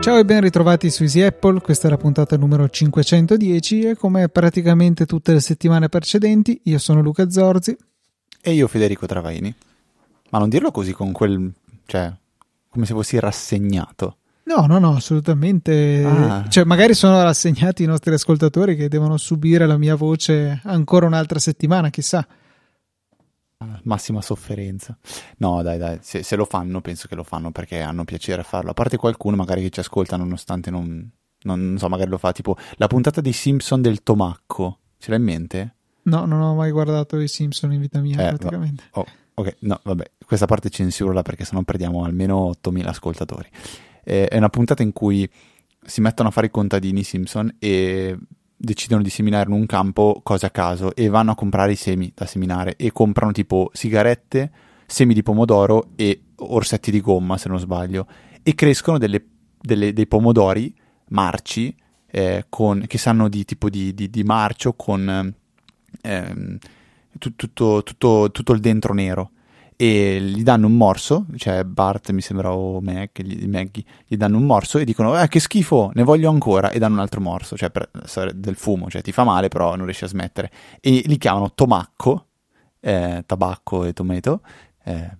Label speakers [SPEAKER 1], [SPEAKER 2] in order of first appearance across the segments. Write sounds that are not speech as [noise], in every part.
[SPEAKER 1] Ciao e ben ritrovati su Easy Apple, questa è la puntata numero 510 e come praticamente tutte le settimane precedenti io sono Luca Zorzi
[SPEAKER 2] e io Federico Travaini. Ma non dirlo così con quel... cioè, come se fossi rassegnato.
[SPEAKER 1] No, no, no, assolutamente. Ah. Cioè, magari sono rassegnati i nostri ascoltatori che devono subire la mia voce ancora un'altra settimana, chissà.
[SPEAKER 2] Massima sofferenza. No, dai, dai, se, se, lo fanno, penso che lo fanno perché hanno piacere a farlo. A parte qualcuno magari che ci ascolta nonostante non, non, non so, magari lo fa tipo la puntata dei Simpson del Tomacco. Ce l'hai in mente?
[SPEAKER 1] No, non ho mai guardato i Simpson in vita mia, eh, praticamente.
[SPEAKER 2] Va- oh, ok, no, vabbè, questa parte censurala perché sennò perdiamo almeno 8.000 ascoltatori. Eh, è una puntata in cui si mettono a fare i contadini Simpson e decidono di seminare in un campo cose a caso e vanno a comprare i semi da seminare e comprano tipo sigarette, semi di pomodoro e orsetti di gomma se non sbaglio e crescono delle, delle, dei pomodori marci eh, con, che sanno di tipo di, di, di marcio con eh, tutto, tutto, tutto il dentro nero e gli danno un morso, cioè Bart mi sembra o Meg, gli, Maggie, gli danno un morso e dicono eh, che schifo, ne voglio ancora e danno un altro morso, cioè per, del fumo, cioè ti fa male però non riesci a smettere. E li chiamano tomacco, eh, tabacco e tomato eh,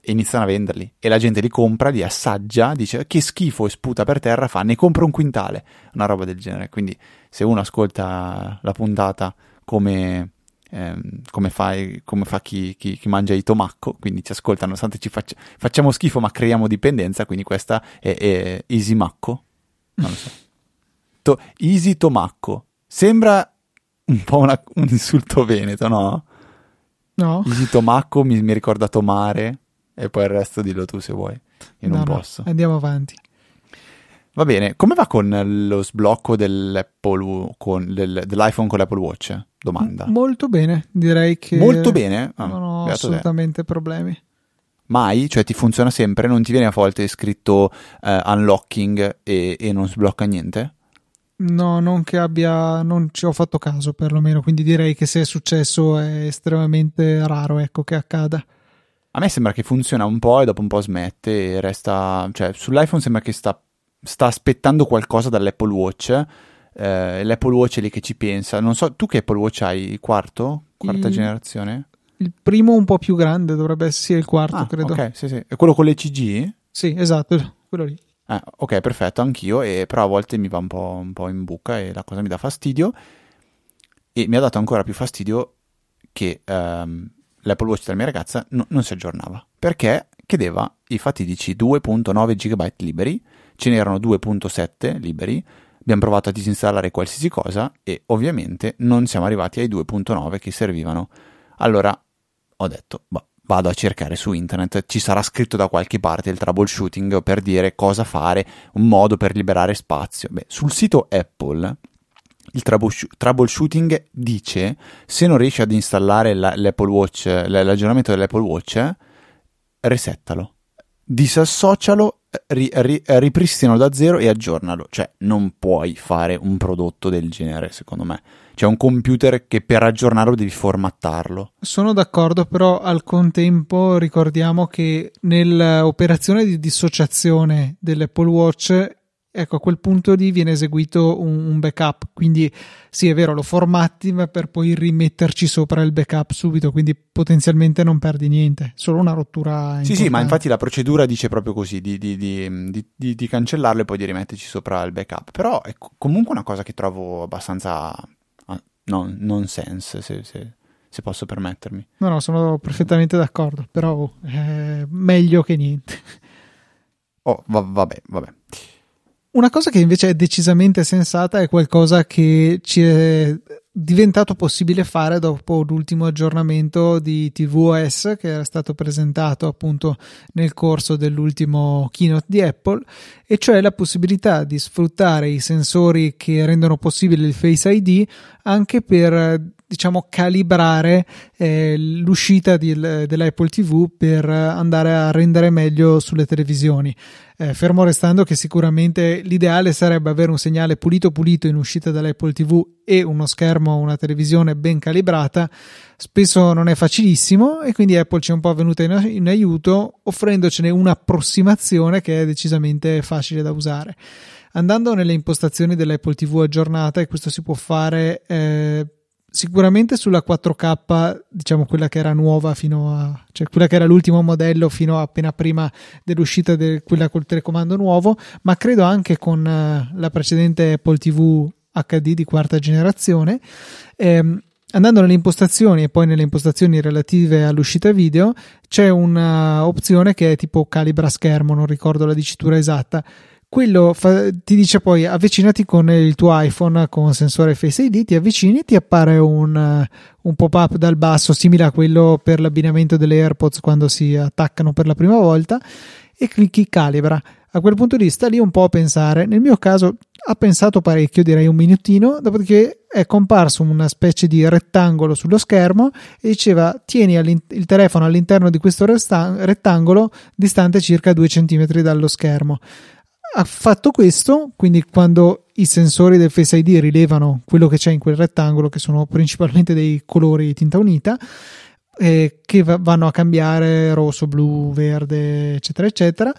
[SPEAKER 2] e iniziano a venderli. E la gente li compra, li assaggia, dice che schifo e sputa per terra, fa ne compra un quintale, una roba del genere, quindi se uno ascolta la puntata come ehm, come, fai, come, fa chi, chi, chi, mangia i tomacco, quindi ci ascolta nonostante ci faccia, facciamo schifo ma creiamo dipendenza, quindi questa è, è Easy Macco, non lo so. [laughs] To, easy Tomacco, sembra un po' una, un insulto veneto, no?
[SPEAKER 1] No.
[SPEAKER 2] Easy Tomacco mi, mi ricorda Tomare e poi il resto dillo tu se vuoi, io no, non
[SPEAKER 1] no.
[SPEAKER 2] posso.
[SPEAKER 1] Andiamo avanti.
[SPEAKER 2] Va bene, come va con lo sblocco dell'Apple, con, del, dell'iPhone con l'Apple Watch? Domanda.
[SPEAKER 1] Molto bene, direi che...
[SPEAKER 2] Molto bene?
[SPEAKER 1] Ah, non ho assolutamente te. problemi.
[SPEAKER 2] Mai? Cioè ti funziona sempre? Non ti viene a volte scritto uh, unlocking e, e, non sblocca niente?
[SPEAKER 1] No, non che abbia... non ci ho fatto caso perlomeno, quindi direi che se è successo è estremamente raro, ecco, che accada.
[SPEAKER 2] A me sembra che funziona un po' e dopo un po' smette e resta... cioè sull'iPhone sembra che sta sta aspettando qualcosa dall'Apple Watch. Eh, L'Apple Watch è lì che ci pensa. Non so, tu che Apple Watch hai? Il quarto? Quarta il, generazione?
[SPEAKER 1] Il primo un po' più grande dovrebbe essere il quarto,
[SPEAKER 2] ah,
[SPEAKER 1] credo.
[SPEAKER 2] Ok, sì, sì. È quello con le CG?
[SPEAKER 1] Sì, esatto, quello lì.
[SPEAKER 2] Eh, ok, perfetto, anch'io, e, però a volte mi va un po', un po' in buca e la cosa mi dà fastidio. E mi ha dato ancora più fastidio che um, l'Apple Watch della mia ragazza no, non si aggiornava perché chiedeva i fatidici 2.9 GB liberi ce n'erano 2.7 liberi, abbiamo provato a disinstallare qualsiasi cosa e ovviamente non siamo arrivati ai 2.9 che servivano. Allora ho detto, bah, vado a cercare su internet, ci sarà scritto da qualche parte il troubleshooting per dire cosa fare, un modo per liberare spazio. Beh, sul sito Apple il troubleshooting dice se non riesci ad installare l'Apple Watch, l'aggiornamento dell'Apple Watch, resettalo, disassocialo ri, ri, ripristinalo da zero e aggiornalo. Cioè, non puoi fare un prodotto del genere, secondo me. C'è un computer che per aggiornarlo devi formattarlo.
[SPEAKER 1] Sono d'accordo, però al contempo ricordiamo che nell'operazione di dissociazione dell'Apple Watch ecco a quel punto lì viene eseguito un, un, backup. Quindi sì è vero lo formatti ma per poi rimetterci sopra il backup subito quindi potenzialmente non perdi niente solo una rottura importante.
[SPEAKER 2] sì sì ma infatti la procedura dice proprio così di, di, di, di, cancellarlo e poi di rimetterci sopra il backup. Però è comunque una cosa che trovo abbastanza ah, no, non sense se, se, se posso permettermi.
[SPEAKER 1] No no sono perfettamente d'accordo però è meglio che niente.
[SPEAKER 2] Oh va, vabbè vabbè
[SPEAKER 1] una cosa che invece è decisamente sensata è qualcosa che ci è diventato possibile fare dopo l'ultimo aggiornamento di tvOS che era stato presentato appunto nel corso dell'ultimo keynote di Apple e cioè la possibilità di sfruttare i sensori che rendono possibile il Face ID anche per diciamo calibrare eh, l'uscita di, dell'Apple TV per andare a rendere meglio sulle televisioni. Eh, fermo restando che sicuramente l'ideale sarebbe avere un segnale pulito pulito in uscita dall'Apple TV e uno schermo, una televisione ben calibrata. Spesso non è facilissimo e quindi Apple ci è un po' venuta in, in aiuto offrendocene un'approssimazione che è decisamente facile da usare. Andando nelle impostazioni dell'Apple TV aggiornata, e questo si può fare eh, sicuramente sulla 4K, diciamo quella che era nuova fino a, cioè quella che era l'ultimo modello fino a appena prima dell'uscita di quella col telecomando nuovo, ma credo anche con uh, la precedente Apple TV HD di quarta generazione. Ehm, andando nelle impostazioni e poi nelle impostazioni relative all'uscita video c'è un'opzione che è tipo calibra schermo, non ricordo la dicitura esatta quello fa, ti dice poi avvicinati con il tuo iPhone con sensore Face ID, ti avvicini, ti appare un, un pop-up dal basso simile a quello per l'abbinamento delle AirPods quando si attaccano per la prima volta e clicchi calibra. A quel punto di vista lì un po' a pensare, nel mio caso ha pensato parecchio, direi un minutino, dopodiché è comparso una specie di rettangolo sullo schermo e diceva tieni il telefono all'interno di questo rettangolo distante circa 2 cm dallo schermo ha fatto questo, quindi quando i sensori del Face ID rilevano quello che c'è in quel rettangolo, che sono principalmente dei colori tinta unita, eh, che v- vanno a cambiare rosso, blu, verde, eccetera, eccetera,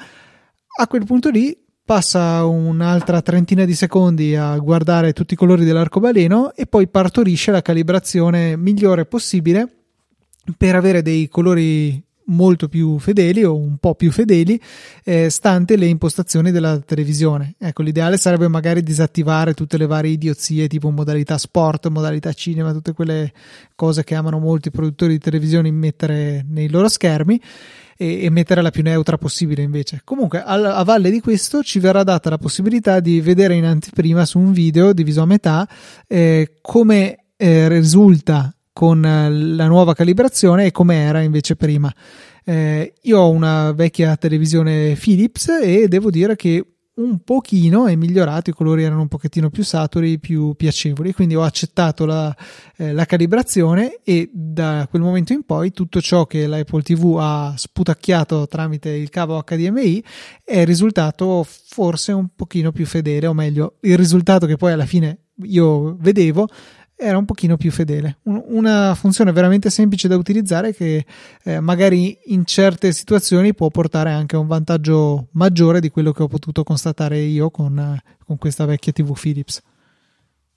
[SPEAKER 1] a quel punto lì passa un'altra trentina di secondi a guardare tutti i colori dell'arcobaleno e poi partorisce la calibrazione migliore possibile per avere dei colori molto più fedeli o un po' più fedeli eh, stante le impostazioni della televisione. Ecco, l'ideale sarebbe magari disattivare tutte le varie idiozie tipo modalità sport, modalità cinema, tutte quelle cose che amano molti produttori di televisione mettere nei loro schermi e, e mettere la più neutra possibile invece. Comunque, a, a valle di questo ci verrà data la possibilità di vedere in anteprima su un video diviso a metà eh, come eh, risulta con eh, la nuova calibrazione e come era invece prima. Eh, io ho una vecchia televisione Philips e devo dire che un pochino è migliorato, i colori erano un pochettino più saturi, più piacevoli, quindi ho accettato la, eh, la, calibrazione e da quel momento in poi tutto ciò che l'Apple TV ha sputacchiato tramite il cavo HDMI è risultato forse un pochino più fedele, o meglio, il risultato che poi alla fine io vedevo era un pochino più fedele. una funzione veramente semplice da utilizzare che eh, magari in certe situazioni può portare anche a un vantaggio maggiore di quello che ho potuto constatare io con, eh, con questa vecchia TV Philips.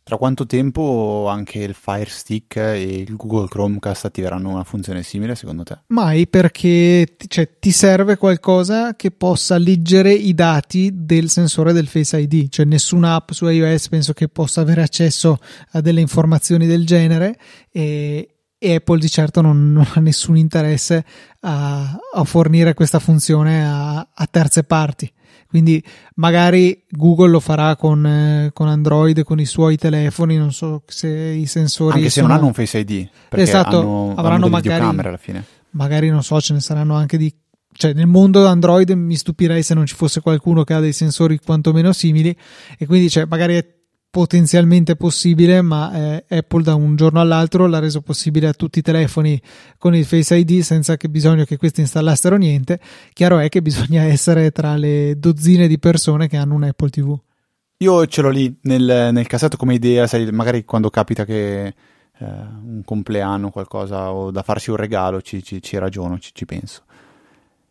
[SPEAKER 2] Tra quanto tempo anche il Fire Stick e il Google Chromecast attiveranno una funzione simile secondo te?
[SPEAKER 1] Mai perché cioè, ti serve qualcosa che possa leggere i dati del sensore del Face ID, cioè nessuna app su iOS penso che possa avere accesso a delle informazioni del genere e, e Apple di certo non, non ha nessun interesse a, a fornire questa funzione a, a terze parti. Quindi magari Google lo farà con, eh, con, Android, con i suoi telefoni, non so se i sensori...
[SPEAKER 2] Anche se
[SPEAKER 1] sono...
[SPEAKER 2] non hanno un Face ID, perché esatto, hanno, avranno magari, alla fine.
[SPEAKER 1] Magari, non so, ce ne saranno anche di... Cioè, nel mondo Android mi stupirei se non ci fosse qualcuno che ha dei sensori quantomeno simili e quindi cioè, magari è potenzialmente possibile, ma eh, Apple da un giorno all'altro l'ha reso possibile a tutti i telefoni con il Face ID senza che bisogno che questi installassero niente. Chiaro è che bisogna [laughs] essere tra le dozzine di persone che hanno un Apple TV.
[SPEAKER 2] Io ce l'ho lì nel, nel cassetto come idea, sai, magari quando capita che eh, un compleanno, qualcosa o da farsi un regalo, ci, ci, ci ragiono, ci, ci penso.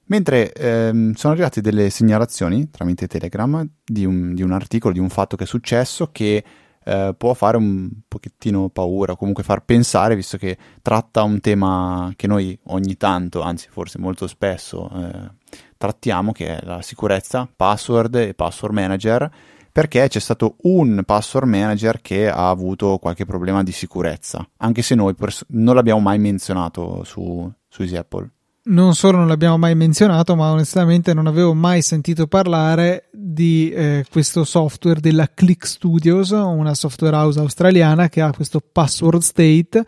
[SPEAKER 2] Mentre ehm, sono arrivate delle segnalazioni tramite Telegram di un, di un, articolo, di un fatto che è successo che eh, può fare un pochettino paura o comunque far pensare, visto che tratta un tema che noi ogni tanto, anzi forse molto spesso, eh, trattiamo, che è la sicurezza, password e password manager, perché c'è stato un password manager che ha avuto qualche problema di sicurezza, anche se noi pers- non l'abbiamo mai menzionato su, su Apple
[SPEAKER 1] non solo non l'abbiamo mai menzionato, ma onestamente non avevo mai sentito parlare di eh, questo software della Click Studios, una software house australiana che ha questo password state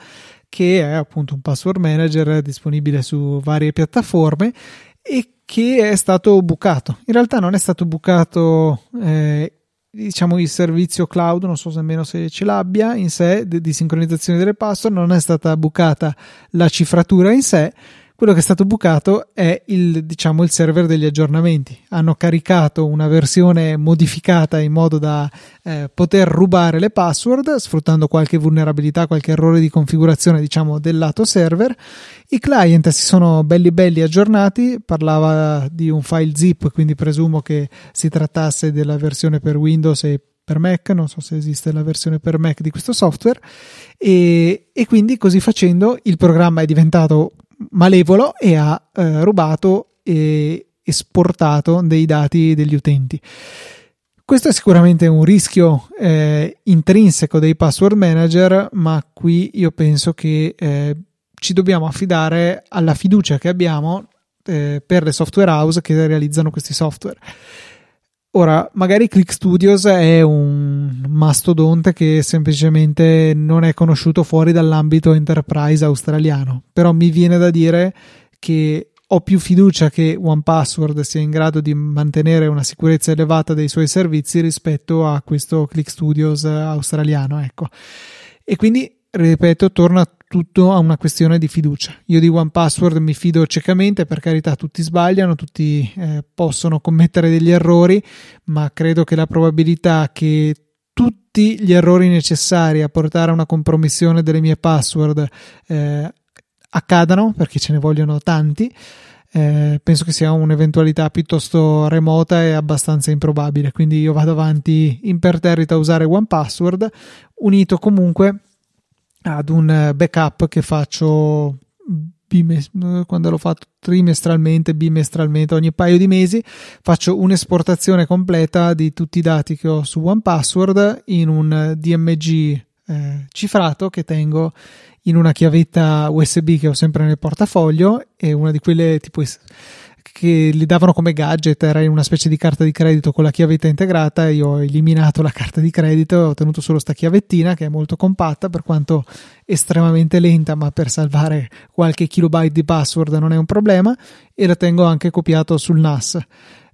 [SPEAKER 1] che è appunto un password manager disponibile su varie piattaforme e che è stato bucato. In realtà non è stato bucato eh, diciamo il servizio cloud, non so nemmeno se ce l'abbia in sé di, di sincronizzazione delle password, non è stata bucata la cifratura in sé quello che è stato bucato è il, diciamo, il server degli aggiornamenti. Hanno caricato una versione modificata in modo da eh, poter rubare le password sfruttando qualche vulnerabilità, qualche errore di configurazione, diciamo, del lato server. I client si sono belli belli aggiornati, parlava di un file zip, quindi presumo che si trattasse della versione per Windows e per Mac, non so se esiste la versione per Mac di questo software e, e quindi così facendo il programma è diventato malevolo e ha eh, rubato e esportato dei dati degli utenti. Questo è sicuramente un rischio eh, intrinseco dei password manager, ma qui io penso che eh, ci dobbiamo affidare alla fiducia che abbiamo eh, per le software house che realizzano questi software. Ora, magari Click Studios è un mastodonte che semplicemente non è conosciuto fuori dall'ambito enterprise australiano, però mi viene da dire che ho più fiducia che OnePassword sia in grado di mantenere una sicurezza elevata dei suoi servizi rispetto a questo Click Studios australiano, ecco. E quindi ripeto, torna tutto a una questione di fiducia. Io di One Password mi fido ciecamente, per carità, tutti sbagliano, tutti eh, possono commettere degli errori, ma credo che la probabilità che tutti gli errori necessari a portare a una compromissione delle mie password eh, accadano, perché ce ne vogliono tanti, eh, penso che sia un'eventualità piuttosto remota e abbastanza improbabile. Quindi io vado avanti imperterrito a usare One Password, unito comunque ad un backup che faccio quando l'ho fatto trimestralmente, bimestralmente, ogni paio di mesi, faccio un'esportazione completa di tutti i dati che ho su OnePassword in un DMG eh, cifrato che tengo in una chiavetta USB che ho sempre nel portafoglio e una di quelle tipo che li davano come gadget, era in una specie di carta di credito con la chiavetta integrata. Io ho eliminato la carta di credito e ho tenuto solo sta chiavettina che è molto compatta, per quanto estremamente lenta, ma per salvare qualche kilobyte di password non è un problema. E la tengo anche copiato sul NAS.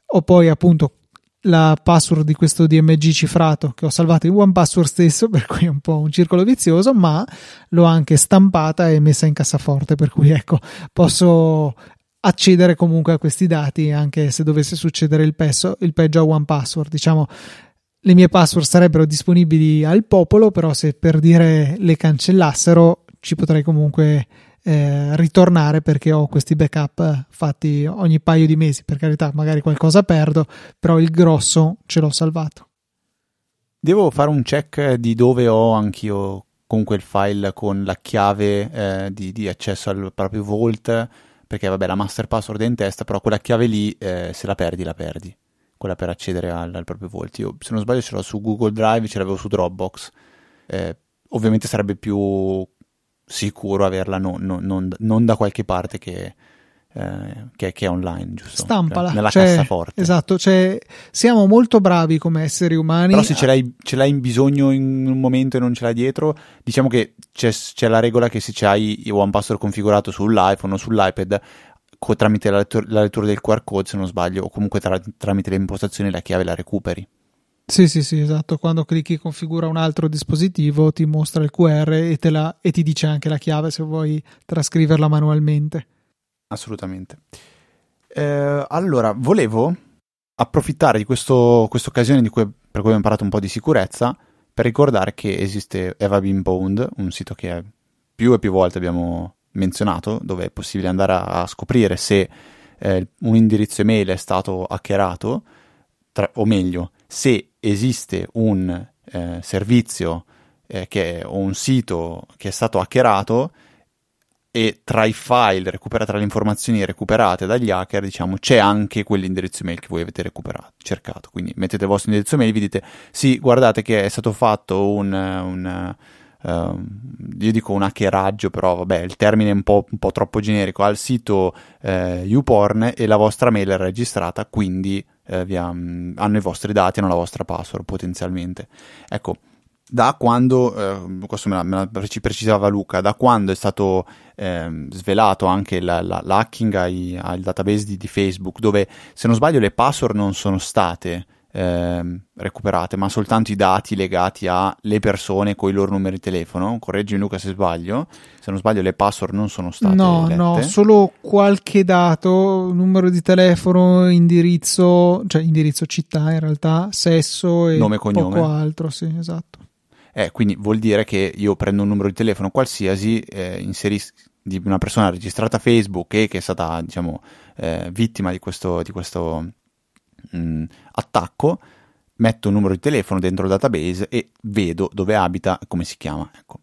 [SPEAKER 1] Ho poi appunto la password di questo DMG cifrato che ho salvato in OnePassword stesso, [laughs] per cui è un po' un circolo vizioso, ma l'ho anche stampata e messa in cassaforte, per cui ecco, posso accedere comunque a questi dati anche se dovesse succedere il, peso, il peggio a one password. Diciamo le mie password sarebbero disponibili al popolo però se per dire le cancellassero ci potrei comunque eh, ritornare perché ho questi backup fatti ogni paio di mesi. Per carità magari qualcosa perdo però il grosso ce l'ho salvato.
[SPEAKER 2] Devo fare un check di dove ho anch'io comunque il file con la chiave eh, di, di accesso al proprio vault perché vabbè la master password è in testa, però quella chiave lì eh, se la perdi la perdi, quella per accedere al, al, proprio volto. Io se non sbaglio ce l'ho su Google Drive, ce l'avevo su Dropbox, eh, ovviamente sarebbe più sicuro averla non, non, non, non da qualche parte che, eh, che, che, è online, giusto?
[SPEAKER 1] Stampala.
[SPEAKER 2] Cioè, nella
[SPEAKER 1] cioè,
[SPEAKER 2] cassaforte.
[SPEAKER 1] Esatto, cioè, siamo molto bravi come esseri umani.
[SPEAKER 2] Però se ce l'hai, ce l'hai, in bisogno in un momento e non ce l'hai dietro, diciamo che c'è, c'è la regola che se c'hai One Password configurato sull'iPhone o sull'iPad, co- tramite la, lettura, la lettura del QR code, se non sbaglio, o comunque tra, tramite le impostazioni la chiave la recuperi.
[SPEAKER 1] Sì, sì, sì, esatto. Quando clicchi configura un altro dispositivo, ti mostra il QR e, la, e ti dice anche la chiave se vuoi trascriverla manualmente
[SPEAKER 2] assolutamente. Eh, allora, volevo approfittare di questa occasione per cui abbiamo parlato un po' di sicurezza per ricordare che esiste Eva Bean Bound, un sito che più e più volte abbiamo menzionato, dove è possibile andare a, a scoprire se eh, un indirizzo email è stato hackerato, tra, o meglio, se esiste un eh, servizio eh, che, o un sito che è stato hackerato e tra i file recuperati, tra le informazioni recuperate dagli hacker, diciamo, c'è anche quell'indirizzo mail che voi avete recuperato, cercato. Quindi mettete il vostro indirizzo mail e vi dite, sì, guardate che è stato fatto un... un Uh, io dico un hackeraggio, però vabbè, il termine è un po', un po troppo generico, al sito eh, YouPorn e la vostra mail è registrata, quindi eh, via, um, hanno i vostri dati, hanno la vostra password potenzialmente. Ecco, da quando, eh, questo me, la, me la precisava Luca, da quando è stato eh, svelato anche la, la, l'hacking ai, al database di, di, Facebook, dove se non sbaglio le password non sono state eh, recuperate, ma soltanto i dati legati alle persone con i loro numeri di telefono. Correggimi Luca se sbaglio. Se non sbaglio, le password non sono state.
[SPEAKER 1] No,
[SPEAKER 2] lette.
[SPEAKER 1] no, solo qualche dato, numero di telefono, indirizzo, cioè indirizzo città in realtà, sesso e
[SPEAKER 2] Nome e cognome.
[SPEAKER 1] poco altro, sì, esatto.
[SPEAKER 2] Eh, quindi vuol dire che io prendo un numero di telefono qualsiasi, eh, inserisco di una persona registrata a Facebook e che è stata, diciamo, eh, vittima di questo, di questo mh, attacco, metto un numero di telefono dentro il database e vedo dove abita e come si chiama. Ecco.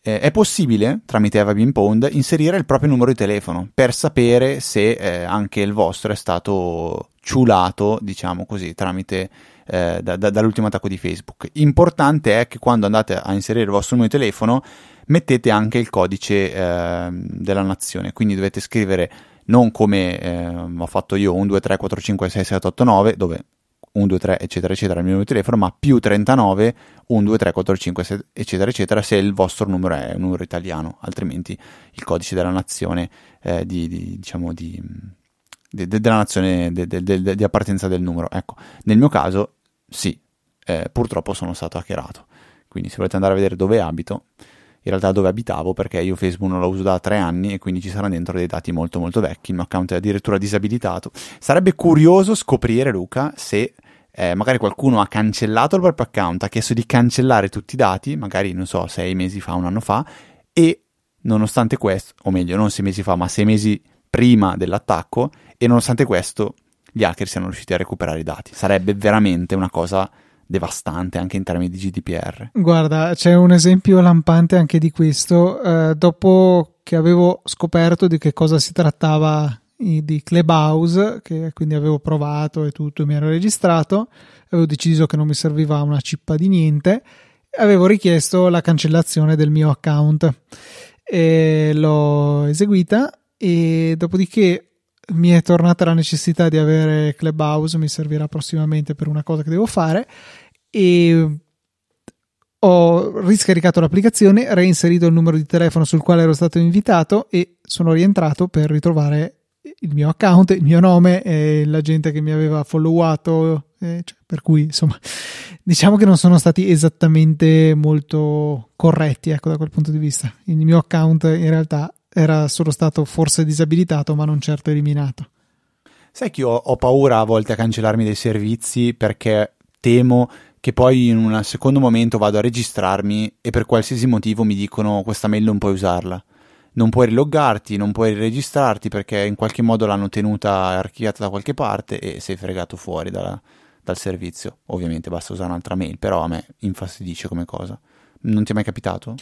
[SPEAKER 2] Eh, è possibile, tramite Eva Pond, inserire il proprio numero di telefono per sapere se eh, anche il vostro è stato ciulato, diciamo così, tramite eh, da, da, dall'ultimo attacco di Facebook. Importante è che quando andate a inserire il vostro numero di telefono mettete anche il codice eh, della nazione, quindi dovete scrivere non come eh, ho fatto io 1, 2, 3, 4, 5, 6, 7, 8, 9, dove 1, 2, 3, eccetera, eccetera, il mio numero di telefono, ma più 39, 1, 2, 3, 4, 5, 6, eccetera, eccetera, se il vostro numero è un numero italiano, altrimenti il codice della nazione, eh, di, di, diciamo, di, de, de, della nazione di appartenenza del numero. Ecco, nel mio caso, sì, eh, purtroppo sono stato hackerato. Quindi se volete andare a vedere dove abito, in realtà dove abitavo perché io Facebook non lo uso da tre anni e quindi ci saranno dentro dei dati molto molto vecchi, il mio account è addirittura disabilitato. Sarebbe curioso scoprire Luca se eh, magari qualcuno ha cancellato il proprio account, ha chiesto di cancellare tutti i dati, magari non so, sei mesi fa, un anno fa, e nonostante questo, o meglio, non sei mesi fa, ma sei mesi prima dell'attacco, e nonostante questo gli hacker siano riusciti a recuperare i dati. Sarebbe veramente una cosa devastante anche in termini di GDPR.
[SPEAKER 1] Guarda, c'è un esempio lampante anche di questo. Eh, dopo che avevo scoperto di che cosa si trattava di Clubhouse, che quindi avevo provato e tutto, mi ero registrato, avevo deciso che non mi serviva una cippa di niente, avevo richiesto la cancellazione del mio account e l'ho eseguita e dopodiché mi è tornata la necessità di avere Clubhouse, mi servirà prossimamente per una cosa che devo fare e ho riscaricato l'applicazione, reinserito il numero di telefono sul quale ero stato invitato e sono rientrato per ritrovare il mio account, il mio nome e la gente che mi aveva followato, eh, cioè, per cui insomma diciamo che non sono stati esattamente molto corretti ecco da quel punto di vista. Il mio account in realtà era solo stato forse disabilitato ma non certo eliminato.
[SPEAKER 2] Sai che io ho paura a volte a cancellarmi dei servizi perché temo che poi in un secondo momento vado a registrarmi e per qualsiasi motivo mi dicono questa mail non puoi usarla. Non puoi riloggarti, non puoi registrarti perché in qualche modo l'hanno tenuta archiviata da qualche parte e sei fregato fuori dalla, dal servizio. Ovviamente basta usare un'altra mail, però a me infastidisce come cosa. Non ti è mai capitato?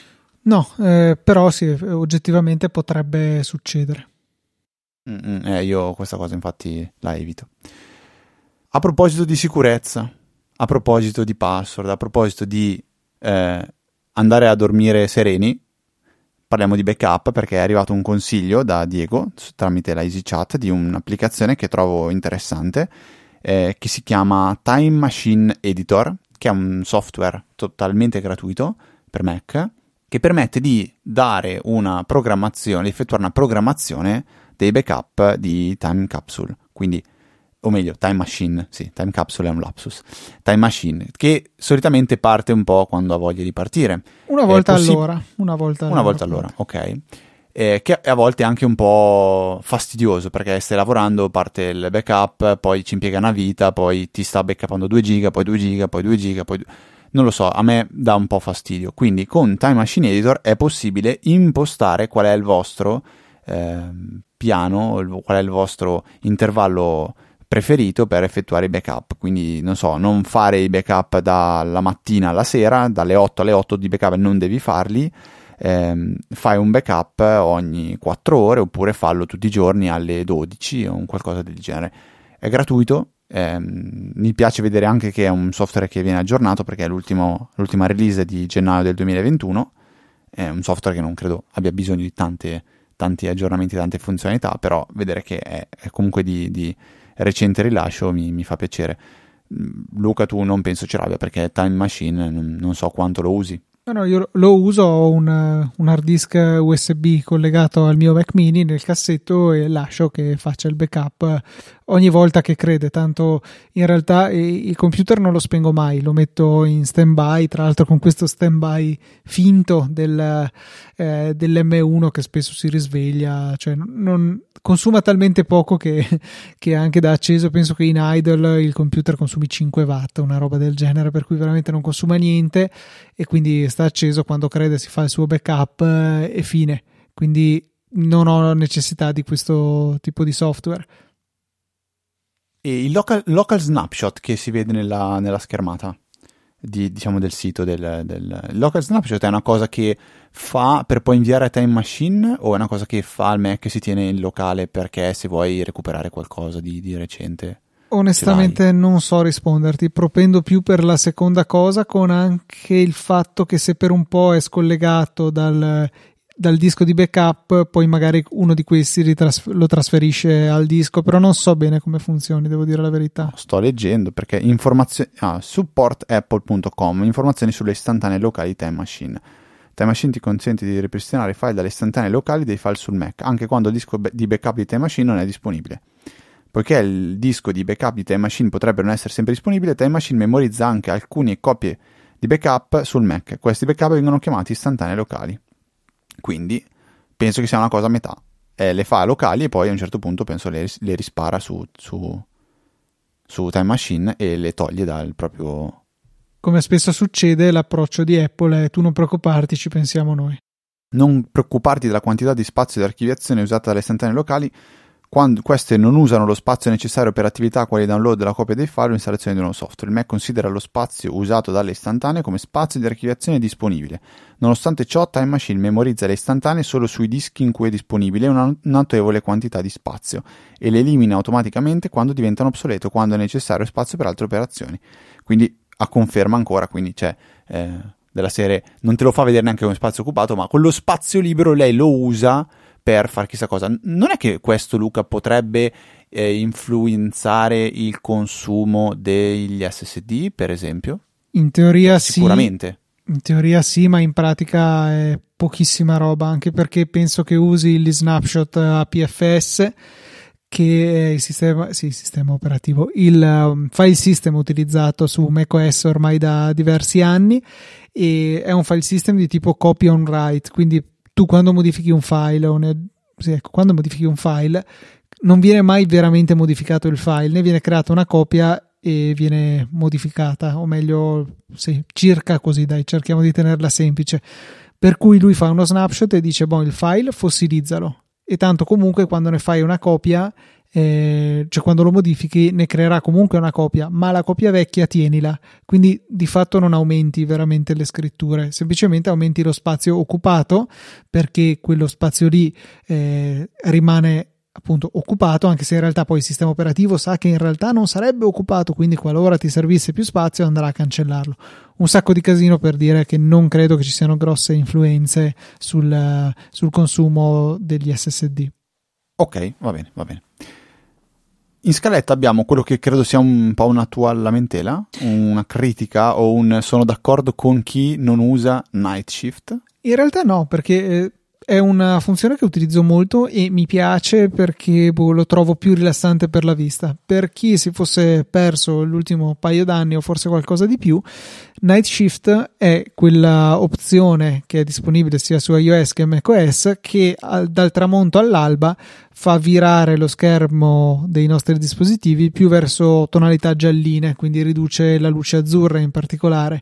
[SPEAKER 1] No, eh, però sì, oggettivamente potrebbe succedere.
[SPEAKER 2] Mm-mm, eh, io questa cosa infatti la evito. A proposito di sicurezza, a proposito di password, a proposito di eh, andare a dormire sereni, parliamo di backup perché è arrivato un consiglio da Diego tramite la EasyChat di un'applicazione che trovo interessante eh, che si chiama Time Machine Editor, che è un software totalmente gratuito per Mac che permette di dare una programmazione, di effettuare una programmazione dei backup di Time Capsule. Quindi o meglio, Time Machine, sì, Time Capsule è un lapsus, Time Machine, che solitamente parte un po' quando ha voglia di partire.
[SPEAKER 1] Una volta possi- all'ora. Una volta
[SPEAKER 2] all'ora. Una volta all'ora, ok. Eh, che a volte è anche un po' fastidioso perché stai lavorando, parte il backup, poi ci impiega una vita, poi ti sta backupando 2 giga, poi 2 giga, poi 2 giga, poi... Non lo so, a me dà un po' fastidio. Quindi con Time Machine Editor è possibile impostare qual è il vostro eh, piano, qual è il vostro intervallo preferito per effettuare i backup. Quindi, non so, non fare i backup dalla mattina alla sera, dalle 8 alle 8 di backup non devi farli. Ehm, fai un backup ogni 4 ore oppure fallo tutti i giorni alle 12 o qualcosa del genere. È gratuito. Ehm, mi piace vedere anche che è un software che viene aggiornato perché è l'ultima release di gennaio del 2021. È un software che non credo abbia bisogno di tante, tanti aggiornamenti, tante funzionalità, però vedere che è, è comunque di, di recente rilascio mi, mi, fa piacere. Mm, Luca, tu non penso ce l'abbia perché Time Machine non, non so quanto lo usi.
[SPEAKER 1] No, no, io lo uso, ho un, un, hard disk USB collegato al mio Mac mini nel cassetto e lascio che faccia il backup ogni volta che crede, tanto in realtà il computer non lo spengo mai, lo metto in stand by, tra l'altro con questo stand by finto del, eh, dell'M1 che spesso si risveglia, cioè non, consuma talmente poco che, [laughs] che, anche da acceso penso che in idle il computer consumi 5 watt, una roba del genere, per cui veramente non consuma niente e quindi sta acceso quando crede si fa il suo backup eh, e fine. Quindi non ho necessità di questo tipo di software.
[SPEAKER 2] E il local, local snapshot che si vede nella, nella schermata di, diciamo, del sito del, del local snapshot è una cosa che fa per poi inviare a Time Machine o è una cosa che fa al Mac e si tiene in locale perché se vuoi recuperare qualcosa di, di recente?
[SPEAKER 1] Onestamente non so risponderti, propendo più per la seconda cosa con anche il fatto che se per un po' è scollegato dal dal disco di backup, poi magari uno di questi ritras- lo trasferisce al disco, però non so bene come funzioni, devo dire la verità.
[SPEAKER 2] sto leggendo perché informazioni ah, supportapple.com, informazioni sulle istantanee locali di Time Machine. Time Machine ti consente di ripristinare i file dalle istantanee locali dei file sul Mac, anche quando il disco di backup di Time Machine non è disponibile. Poiché il disco di backup di Time Machine potrebbe non essere sempre disponibile, Time Machine memorizza anche alcune copie di backup sul Mac. Questi backup vengono chiamati istantanee locali. Quindi penso che sia una cosa a metà. Eh, le fa locali e poi a un certo punto penso le, le rispara su, su, su Time Machine e le toglie dal proprio...
[SPEAKER 1] Come spesso succede, l'approccio di Apple è tu non preoccuparti, ci pensiamo noi.
[SPEAKER 2] Non preoccuparti della quantità di spazio di archiviazione usata dalle istantanee locali quando queste non usano lo spazio necessario per attività quali download della copia dei file o installazione di un nuovo software. Il Mac considera lo spazio usato dalle istantanee come spazio di archiviazione disponibile. Nonostante ciò, Time Machine memorizza le istantanee solo sui dischi in cui è disponibile una notevole quantità di spazio e le elimina automaticamente quando diventano obsolete o quando è necessario spazio per altre operazioni. Quindi a conferma ancora, quindi c'è eh, della serie non te lo fa vedere neanche come spazio occupato, ma quello spazio libero lei lo usa per fare chissà cosa. Non è che questo, Luca, potrebbe eh, influenzare il consumo degli SSD, per esempio?
[SPEAKER 1] In teoria sì.
[SPEAKER 2] Sicuramente.
[SPEAKER 1] In teoria sì, ma in pratica è pochissima roba, anche perché penso che usi gli snapshot APFS che è il sistema, sì, sistema operativo, il um, file system utilizzato su macOS ormai da diversi anni e è un file system di tipo copy on write, quindi tu quando modifichi un file, ne, sì, ecco, quando modifichi un file, non viene mai veramente modificato il file, ne viene creata una copia e viene modificata, o meglio, sì, circa così, dai, cerchiamo di tenerla semplice. Per cui lui fa uno snapshot e dice, boh, il file fossilizzalo. E tanto comunque quando ne fai una copia eh, cioè quando lo modifichi ne creerà comunque una copia, ma la copia vecchia tienila, quindi di fatto non aumenti veramente le scritture, semplicemente aumenti lo spazio occupato perché quello spazio lì eh, rimane appunto occupato, anche se in realtà poi il sistema operativo sa che in realtà non sarebbe occupato, quindi qualora ti servisse più spazio andrà a cancellarlo. Un sacco di casino per dire che non credo che ci siano grosse influenze sul, sul consumo degli SSD.
[SPEAKER 2] Ok, va bene, va bene. In scaletta abbiamo quello che credo sia un po' una tua lamentela, una critica o un sono d'accordo con chi non usa Night Shift?
[SPEAKER 1] In realtà no, perché eh, è una funzione che utilizzo molto e mi piace perché boh, lo trovo più rilassante per la vista. Per chi si fosse perso l'ultimo paio d'anni o forse qualcosa di più, Night Shift è quella opzione che è disponibile sia su iOS che macOS che dal tramonto all'alba fa virare lo schermo dei nostri dispositivi più verso tonalità gialline, quindi riduce la luce azzurra in particolare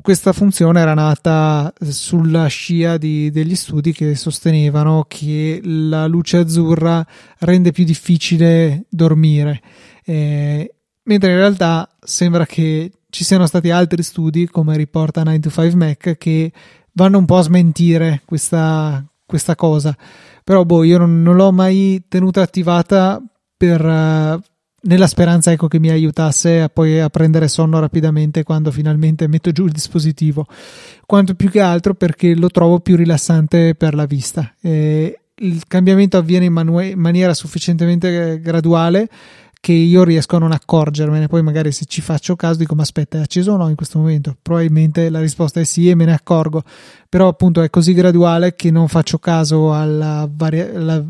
[SPEAKER 1] questa funzione era nata sulla scia di, degli studi che sostenevano che la luce azzurra rende più difficile dormire, eh, mentre in realtà sembra che ci siano stati altri studi, come riporta 9 to 5 Mac, che vanno un po' a smentire questa, questa cosa. Però boh, io non, non l'ho mai tenuta attivata per... Uh, nella speranza ecco, che mi aiutasse a poi a prendere sonno rapidamente quando finalmente metto giù il dispositivo, quanto più che altro perché lo trovo più rilassante per la vista. Eh, il cambiamento avviene in, manu- maniera sufficientemente graduale che io riesco a non accorgermene. Poi, magari se ci faccio caso, dico: Ma aspetta, è acceso o no in questo momento? Probabilmente la risposta è sì e me ne accorgo. Però, appunto, è così graduale che non faccio caso alla, vari- alla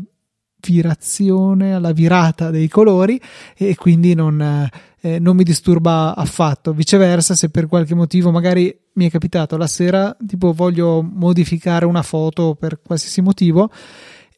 [SPEAKER 1] virazione, alla virata dei colori e quindi non, eh, non mi disturba affatto. Viceversa, se per qualche motivo magari mi è capitato la sera, tipo voglio modificare una foto per qualsiasi motivo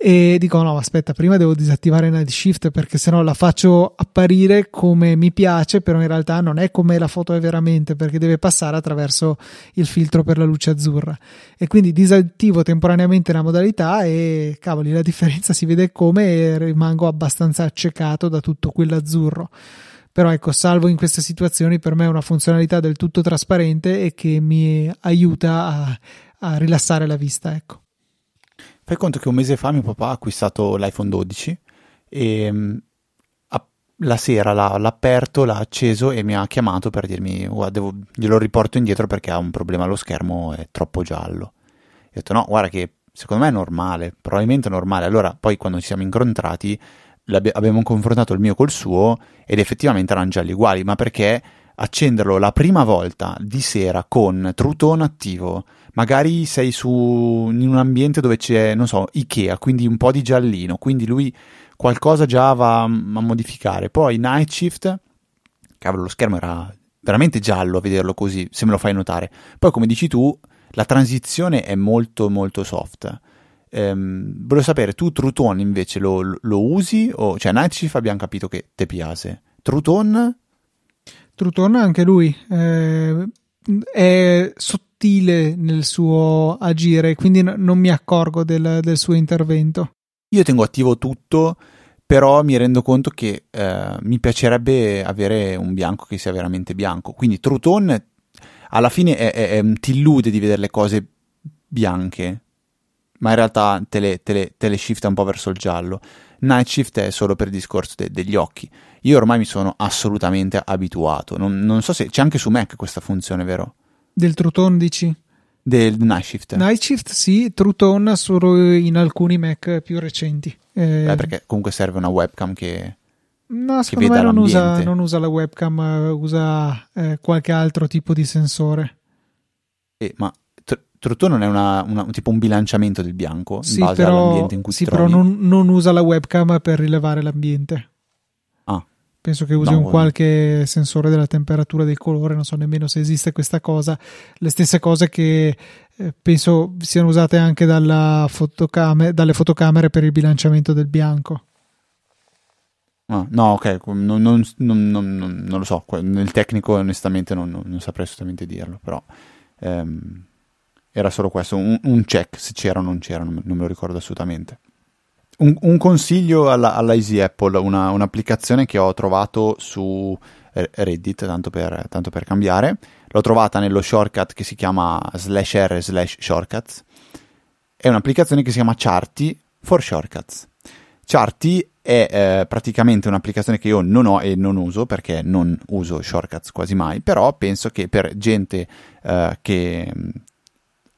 [SPEAKER 1] e dico no aspetta prima devo disattivare Night Shift perché sennò la faccio apparire come mi piace però in realtà non è come la foto è veramente perché deve passare attraverso il filtro per la luce azzurra. E quindi disattivo temporaneamente la modalità e cavoli la differenza si vede come rimango abbastanza accecato da tutto quell'azzurro. Però ecco salvo in queste situazioni per me è una funzionalità del tutto trasparente e che mi aiuta a, a rilassare la vista ecco
[SPEAKER 2] Fai conto che un mese fa mio papà ha acquistato l'iPhone 12 e mm, la sera l'ha, l'ha, aperto, l'ha acceso e mi ha chiamato per dirmi guarda, devo, glielo riporto indietro perché ha un problema allo schermo, è troppo giallo. E ho detto no, guarda che secondo me è normale, probabilmente è normale. Allora poi quando ci siamo incontrati abbiamo confrontato il mio col suo ed effettivamente erano gialli uguali, ma perché accenderlo la prima volta di sera con True Tone attivo magari sei su, in un ambiente dove c'è, non so, Ikea, quindi un po' di giallino, quindi lui qualcosa già va a modificare. Poi Night Shift, cavolo, lo schermo era veramente giallo a vederlo così, se me lo fai notare. Poi, come dici tu, la transizione è molto molto soft. Ehm, volevo sapere, tu True Tone invece lo, lo usi? O, cioè, Night Shift abbiamo capito che ti piace.
[SPEAKER 1] True Tone anche lui. Eh, è sottile sottile nel suo agire, quindi no, non mi accorgo del, del, suo intervento.
[SPEAKER 2] Io tengo attivo tutto, però mi rendo conto che eh, mi piacerebbe avere un bianco che sia veramente bianco. Quindi True Tone alla fine è, è, è, ti illude di vedere le cose bianche, ma in realtà te le, te, le, te le, shifta un po' verso il giallo. Night Shift è solo per il discorso de, degli occhi. Io ormai mi sono assolutamente abituato. Non, non so se c'è anche su Mac questa funzione, vero?
[SPEAKER 1] Del Truton dici?
[SPEAKER 2] Del Night Shift.
[SPEAKER 1] Night Shift sì, Truton solo in alcuni Mac più recenti.
[SPEAKER 2] Eh, Beh, perché comunque serve una webcam che...
[SPEAKER 1] No, secondo me non usa, non usa, la webcam, usa eh, qualche altro tipo di sensore.
[SPEAKER 2] Eh, ma Truton non è una, una, tipo un bilanciamento del bianco
[SPEAKER 1] sì, in base però, all'ambiente in cui sì, però non, non usa la webcam per rilevare l'ambiente. Penso che usi no, un qualche sensore della temperatura del colore, non so nemmeno se esiste questa cosa. Le stesse cose che eh, penso siano usate anche fotocam- dalle fotocamere per il bilanciamento del bianco.
[SPEAKER 2] Ah, no, ok, non, non, non, non, lo so, nel tecnico onestamente non, saprei assolutamente dirlo, però ehm, era solo questo, un, un, check se c'era o non c'era, non me lo ricordo assolutamente un, un consiglio alla, alla, Easy Apple, una, un'applicazione che ho trovato su eh, Reddit, tanto per, tanto per, cambiare. L'ho trovata nello shortcut che si chiama slash r slash shortcuts. È un'applicazione che si chiama Charty for Shortcuts. Charty è eh, praticamente un'applicazione che io non ho e non uso perché non uso shortcuts quasi mai, però penso che per gente eh, che mh,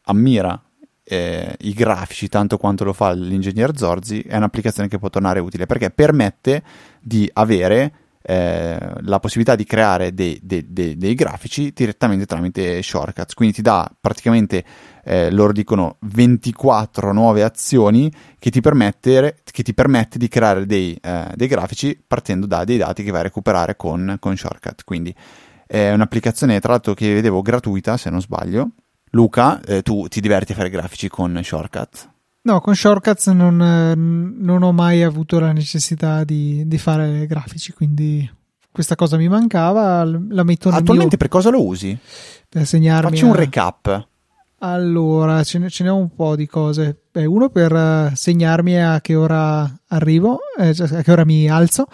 [SPEAKER 2] ammira eh, i grafici tanto quanto lo fa l'ingegner Zorzi, è un'applicazione che può tornare utile perché permette di avere eh, la possibilità di creare dei, dei, dei, dei, grafici direttamente tramite shortcuts. Quindi ti dà praticamente, eh, loro dicono, 24 nuove azioni che ti, permette, che ti permette di creare dei, eh, grafici partendo da dei dati che vai a recuperare con, con shortcut. Quindi è un'applicazione, tra l'altro, che vedevo gratuita, se non sbaglio Luca, eh, tu ti diverti a fare grafici con Shortcut?
[SPEAKER 1] No, con Shortcuts non, eh, non ho mai avuto la necessità di, di, fare grafici, quindi questa cosa mi mancava. La metto
[SPEAKER 2] Attualmente
[SPEAKER 1] mio...
[SPEAKER 2] per cosa lo usi?
[SPEAKER 1] Per segnarmi.
[SPEAKER 2] Facci a... un recap.
[SPEAKER 1] Allora, ce ne, ce n'è un po' di cose. Beh, uno per eh, segnarmi a che ora arrivo, eh, cioè a che ora mi alzo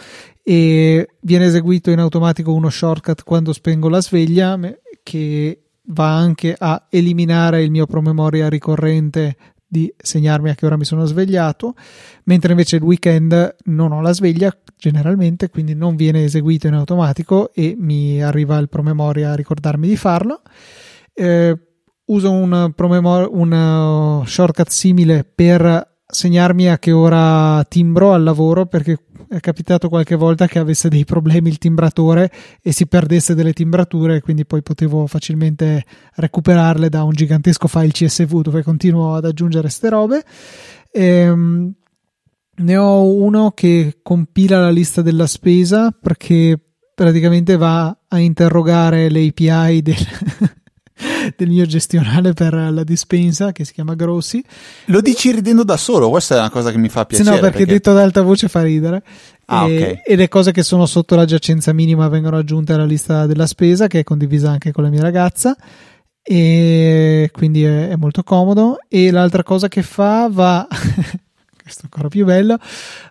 [SPEAKER 1] e viene eseguito in automatico uno shortcut quando spengo la sveglia che va anche a eliminare il mio promemoria ricorrente di segnarmi a che ora mi sono svegliato, mentre invece il weekend non ho la sveglia generalmente, quindi non viene eseguito in automatico e mi arriva il promemoria a ricordarmi di farlo. Eh, uso un, promemor- un uh, shortcut simile per segnarmi a che ora timbro al lavoro perché è capitato qualche volta che avesse dei problemi il timbratore e si perdesse delle timbrature quindi poi potevo facilmente recuperarle da un gigantesco file CSV dove continuo ad aggiungere ste robe. Ehm, ne ho uno che compila la lista della spesa perché praticamente va a interrogare le API del, del mio gestionale per la dispensa che si chiama Grossi.
[SPEAKER 2] Lo dici ridendo da solo, questa è una cosa che mi fa piacere.
[SPEAKER 1] Sì, no, perché, perché... detto ad alta voce fa ridere.
[SPEAKER 2] Ah, e, okay.
[SPEAKER 1] e, le cose che sono sotto la giacenza minima vengono aggiunte alla lista della spesa che è condivisa anche con la mia ragazza e quindi è, è molto comodo e l'altra cosa che fa va [laughs] questo è ancora più bello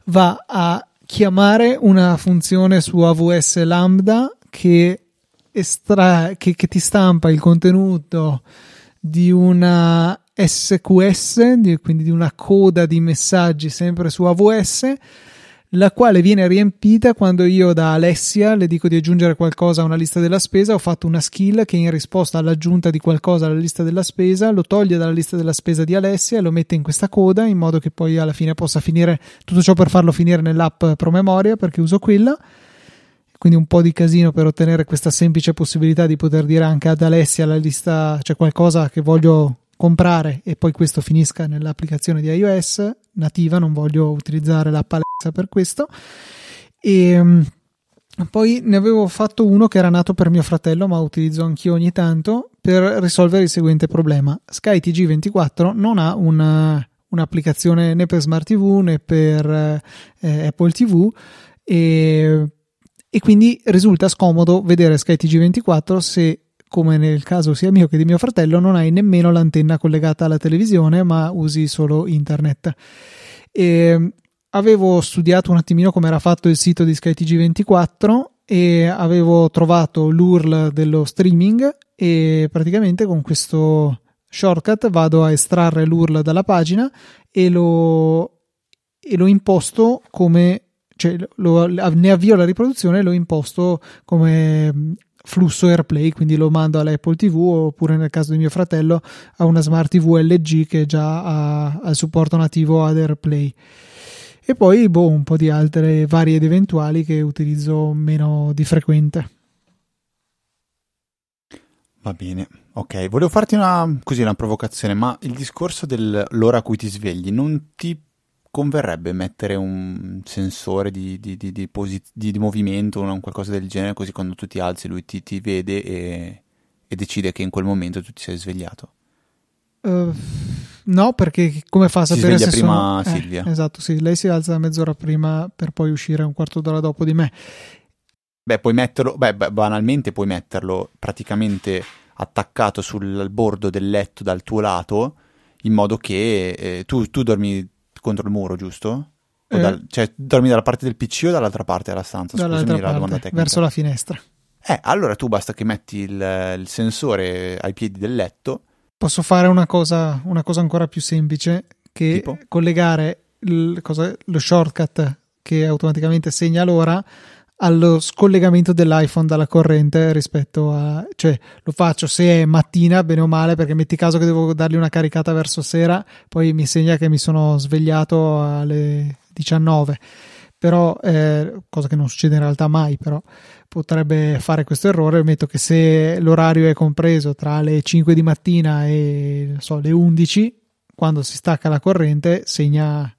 [SPEAKER 1] va a chiamare una funzione su AWS Lambda che, estra- che, che ti stampa il contenuto di una SQS, di, quindi di una coda di messaggi sempre su AWS la quale viene riempita quando io da Alessia le dico di aggiungere qualcosa a una lista della spesa, ho fatto una skill che in risposta all'aggiunta di qualcosa alla lista della spesa lo toglie dalla lista della spesa di Alessia e lo mette in questa coda in modo che poi alla fine possa finire tutto ciò per farlo finire nell'app promemoria perché uso quella. Quindi un po' di casino per ottenere questa semplice possibilità di poter dire anche ad Alessia la lista, c'è cioè qualcosa che voglio comprare e poi questo finisca nell'applicazione di iOS nativa, non voglio utilizzare l'app Alexa per questo. E mm, poi ne avevo fatto uno che era nato per mio fratello, ma utilizzo anch'io ogni tanto per risolvere il seguente problema. Sky TG24 non ha una, un'applicazione né per Smart TV né per eh, Apple TV e, e quindi risulta scomodo vedere Sky TG24 se come nel caso sia mio che di mio fratello, non hai nemmeno l'antenna collegata alla televisione, ma usi solo internet. E avevo studiato un attimino come era fatto il sito di SkyTG24 e avevo trovato l'URL dello streaming e praticamente con questo shortcut vado a estrarre l'URL dalla pagina e lo, e lo imposto come cioè lo, ne avvio la riproduzione e lo imposto come flusso AirPlay, quindi lo mando all'Apple TV oppure nel caso di mio fratello a una Smart TV LG che già ha, ha il supporto nativo ad AirPlay. E poi boh, un po' di altre varie ed eventuali che utilizzo meno di frequente.
[SPEAKER 2] Va bene, ok. Volevo farti una, così, una provocazione, ma il discorso dell'ora a cui ti svegli non ti converrebbe mettere un sensore di, di, di, di posit- movimento o qualcosa del genere, così quando tu ti alzi lui ti, ti vede e, e, decide che in quel momento tu ti sei svegliato?
[SPEAKER 1] Uh, no, perché come fa a sapere
[SPEAKER 2] si
[SPEAKER 1] se
[SPEAKER 2] prima
[SPEAKER 1] sono...
[SPEAKER 2] Eh, Silvia.
[SPEAKER 1] Eh, esatto, sì, lei si alza mezz'ora prima per poi uscire un quarto d'ora dopo di me.
[SPEAKER 2] Beh, puoi metterlo, beh, banalmente puoi metterlo praticamente attaccato sul bordo del letto dal tuo lato, in modo che eh, tu, tu dormi contro il muro, giusto? Eh. Dal, cioè, dormi dalla parte del PC o dall'altra parte della stanza?
[SPEAKER 1] Scusami la domanda tecnica. Verso la finestra.
[SPEAKER 2] Eh, allora tu basta che metti il, il sensore ai piedi del letto.
[SPEAKER 1] Posso fare una cosa, una cosa ancora più semplice, che tipo? collegare il, cosa, lo shortcut che automaticamente segna l'ora allo scollegamento dell'iPhone dalla corrente rispetto a cioè lo faccio se è mattina bene o male perché metti caso che devo dargli una caricata verso sera poi mi segna che mi sono svegliato alle 19 però eh, cosa che non succede in realtà mai però potrebbe fare questo errore. Metto che se l'orario è compreso tra le 5 di mattina e so, le 11 quando si stacca la corrente segna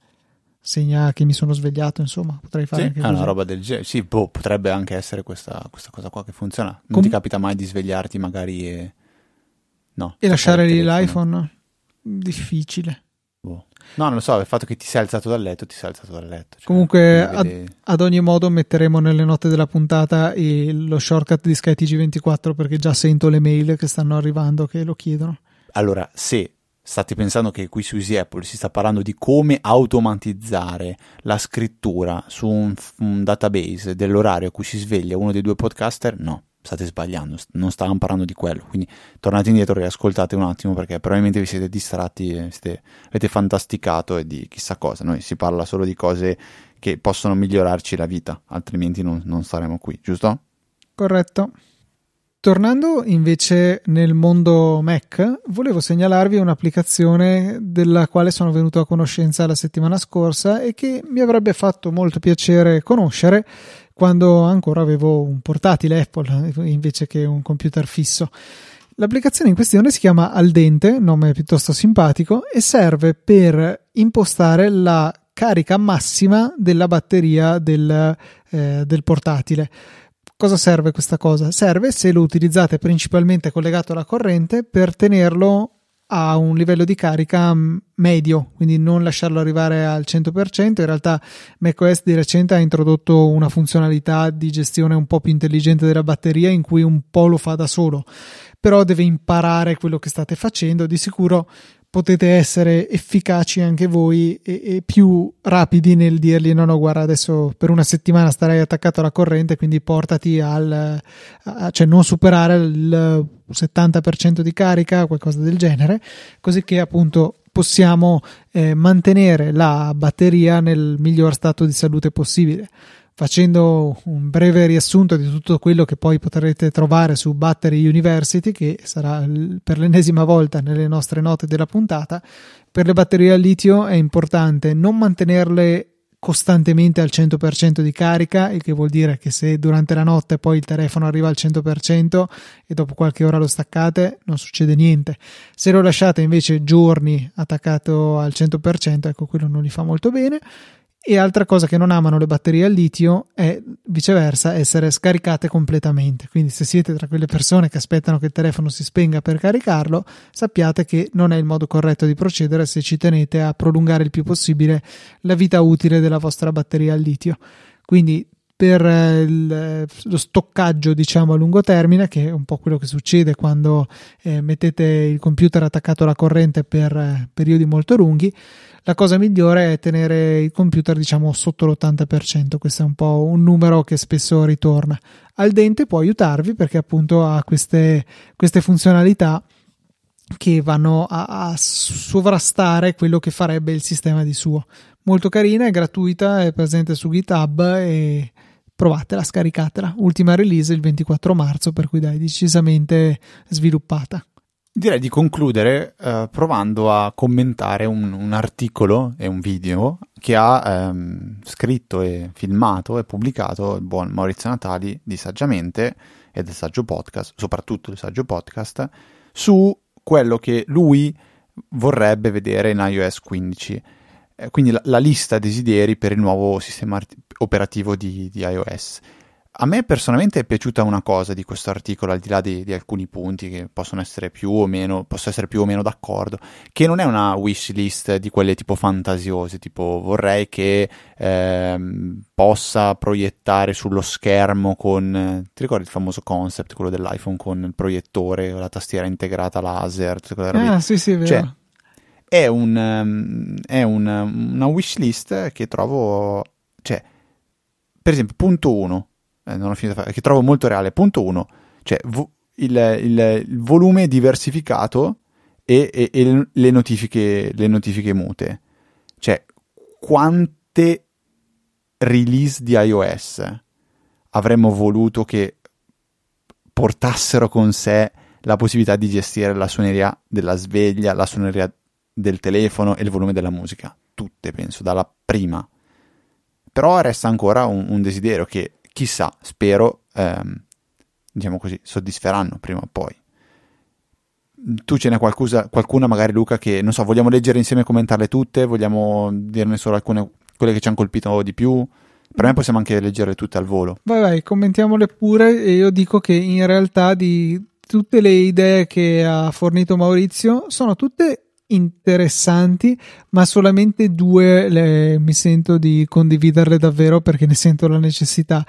[SPEAKER 1] segna che mi sono svegliato, insomma, potrei fare
[SPEAKER 2] sì,
[SPEAKER 1] anche
[SPEAKER 2] è
[SPEAKER 1] così.
[SPEAKER 2] una roba del genere. Sì, boh, potrebbe anche essere questa, questa, cosa qua che funziona. Non Com- ti capita mai di svegliarti magari e... No.
[SPEAKER 1] E lasciare lì l'iPhone? Difficile.
[SPEAKER 2] Boh. No, non lo so, il fatto che ti sei alzato dal letto, ti sei alzato dal letto. Cioè,
[SPEAKER 1] Comunque, ad, ad, ogni modo, metteremo nelle note della puntata lo shortcut di SkyTG24 perché già sento le mail che stanno arrivando che lo chiedono.
[SPEAKER 2] Allora, se state pensando che qui su Easy Apple si sta parlando di come automatizzare la scrittura su un, un, database dell'orario a cui si sveglia uno dei due podcaster, no, state sbagliando, non stavamo parlando di quello. Quindi tornate indietro e ascoltate un attimo perché probabilmente vi siete distratti, siete, avete fantasticato e di chissà cosa. Noi si parla solo di cose che possono migliorarci la vita, altrimenti non, non staremo qui, giusto?
[SPEAKER 1] Corretto. Tornando invece nel mondo Mac, volevo segnalarvi un'applicazione della quale sono venuto a conoscenza la settimana scorsa e che mi avrebbe fatto molto piacere conoscere quando ancora avevo un portatile Apple invece che un computer fisso. L'applicazione in questione si chiama Aldente, nome piuttosto simpatico, e serve per impostare la carica massima della batteria del, eh, del portatile. Cosa serve questa cosa? Serve se lo utilizzate principalmente collegato alla corrente per tenerlo a un livello di carica mm, medio, quindi non lasciarlo arrivare al 100%. In realtà macOS di recente ha introdotto una funzionalità di gestione un po' più intelligente della batteria in cui un po' lo fa da solo, però deve imparare quello che state facendo. Di sicuro potete essere efficaci anche voi e, e, più rapidi nel dirgli no no guarda adesso per una settimana starai attaccato alla corrente quindi portati al a, cioè non superare il 70% di carica qualcosa del genere. Così che appunto possiamo eh, mantenere la batteria nel miglior stato di salute possibile facendo un breve riassunto di tutto quello che poi potrete trovare su Battery University, che sarà per l'ennesima volta nelle nostre note della puntata, per le batterie al litio è importante non mantenerle costantemente al 100% di carica, il che vuol dire che se durante la notte poi il telefono arriva al 100% e dopo qualche ora lo staccate, non succede niente. Se lo lasciate invece giorni attaccato al 100%, ecco quello non li fa molto bene. E altra cosa che non amano le batterie al litio è viceversa essere scaricate completamente. Quindi, se siete tra quelle persone che aspettano che il telefono si spenga per caricarlo, sappiate che non è il modo corretto di procedere se ci tenete a prolungare il più possibile la vita utile della vostra batteria al litio. Quindi, per il, lo stoccaggio diciamo a lungo termine che è un po' quello che succede quando eh, mettete il computer attaccato alla corrente per eh, periodi molto lunghi la cosa migliore è tenere il computer diciamo sotto l'80%, questo è un po' un numero che spesso ritorna. Al dente può aiutarvi perché appunto ha queste, queste funzionalità che vanno a, a, sovrastare quello che farebbe il sistema di suo. Molto carina, è gratuita, è presente su GitHub e provatela, scaricatela. Ultima release il 24 marzo, per cui dai, decisamente sviluppata.
[SPEAKER 2] Direi di concludere eh, provando a commentare un, un, articolo e un video che ha ehm, scritto e filmato e pubblicato il buon Maurizio Natali di Saggiamente e del Saggio Podcast, soprattutto del Saggio Podcast, su quello che lui vorrebbe vedere in iOS 15. Eh, quindi la, la, lista desideri per il nuovo sistema operativo di, di iOS. A me personalmente è piaciuta una cosa di questo articolo, al di là di, di, alcuni punti che possono essere più o meno, posso essere più o meno d'accordo, che non è una wish list di quelle tipo fantasiose, tipo vorrei che ehm, possa proiettare sullo schermo con, ti ricordi il famoso concept, quello dell'iPhone con il proiettore, la tastiera integrata laser, tutte
[SPEAKER 1] quelle Ah, sì, sì, è vero.
[SPEAKER 2] Cioè, è, un, um, è un, una wish list che trovo, cioè, per esempio, punto 1 eh, che trovo molto reale. Punto 1, cioè vo- il, il, il, volume diversificato e, e, e le, notifiche, le notifiche mute. Cioè, quante release di iOS avremmo voluto che portassero con sé la possibilità di gestire la suoneria della sveglia, la suoneria del telefono e il volume della musica. Tutte, penso, dalla prima. Però resta ancora un, un desiderio che chissà, spero, ehm, diciamo così, soddisferanno prima o poi. Tu ce n'è qualcusa, qualcuna, magari Luca, che non so, vogliamo leggere insieme e commentarle tutte? Vogliamo dirne solo alcune, quelle che ci hanno colpito di più? Per me possiamo anche leggerle tutte al volo.
[SPEAKER 1] Vai, vai, commentiamole pure. E io dico che in realtà di tutte le idee che ha fornito Maurizio sono tutte interessanti, ma solamente due le, mi sento di condividerle davvero perché ne sento la necessità.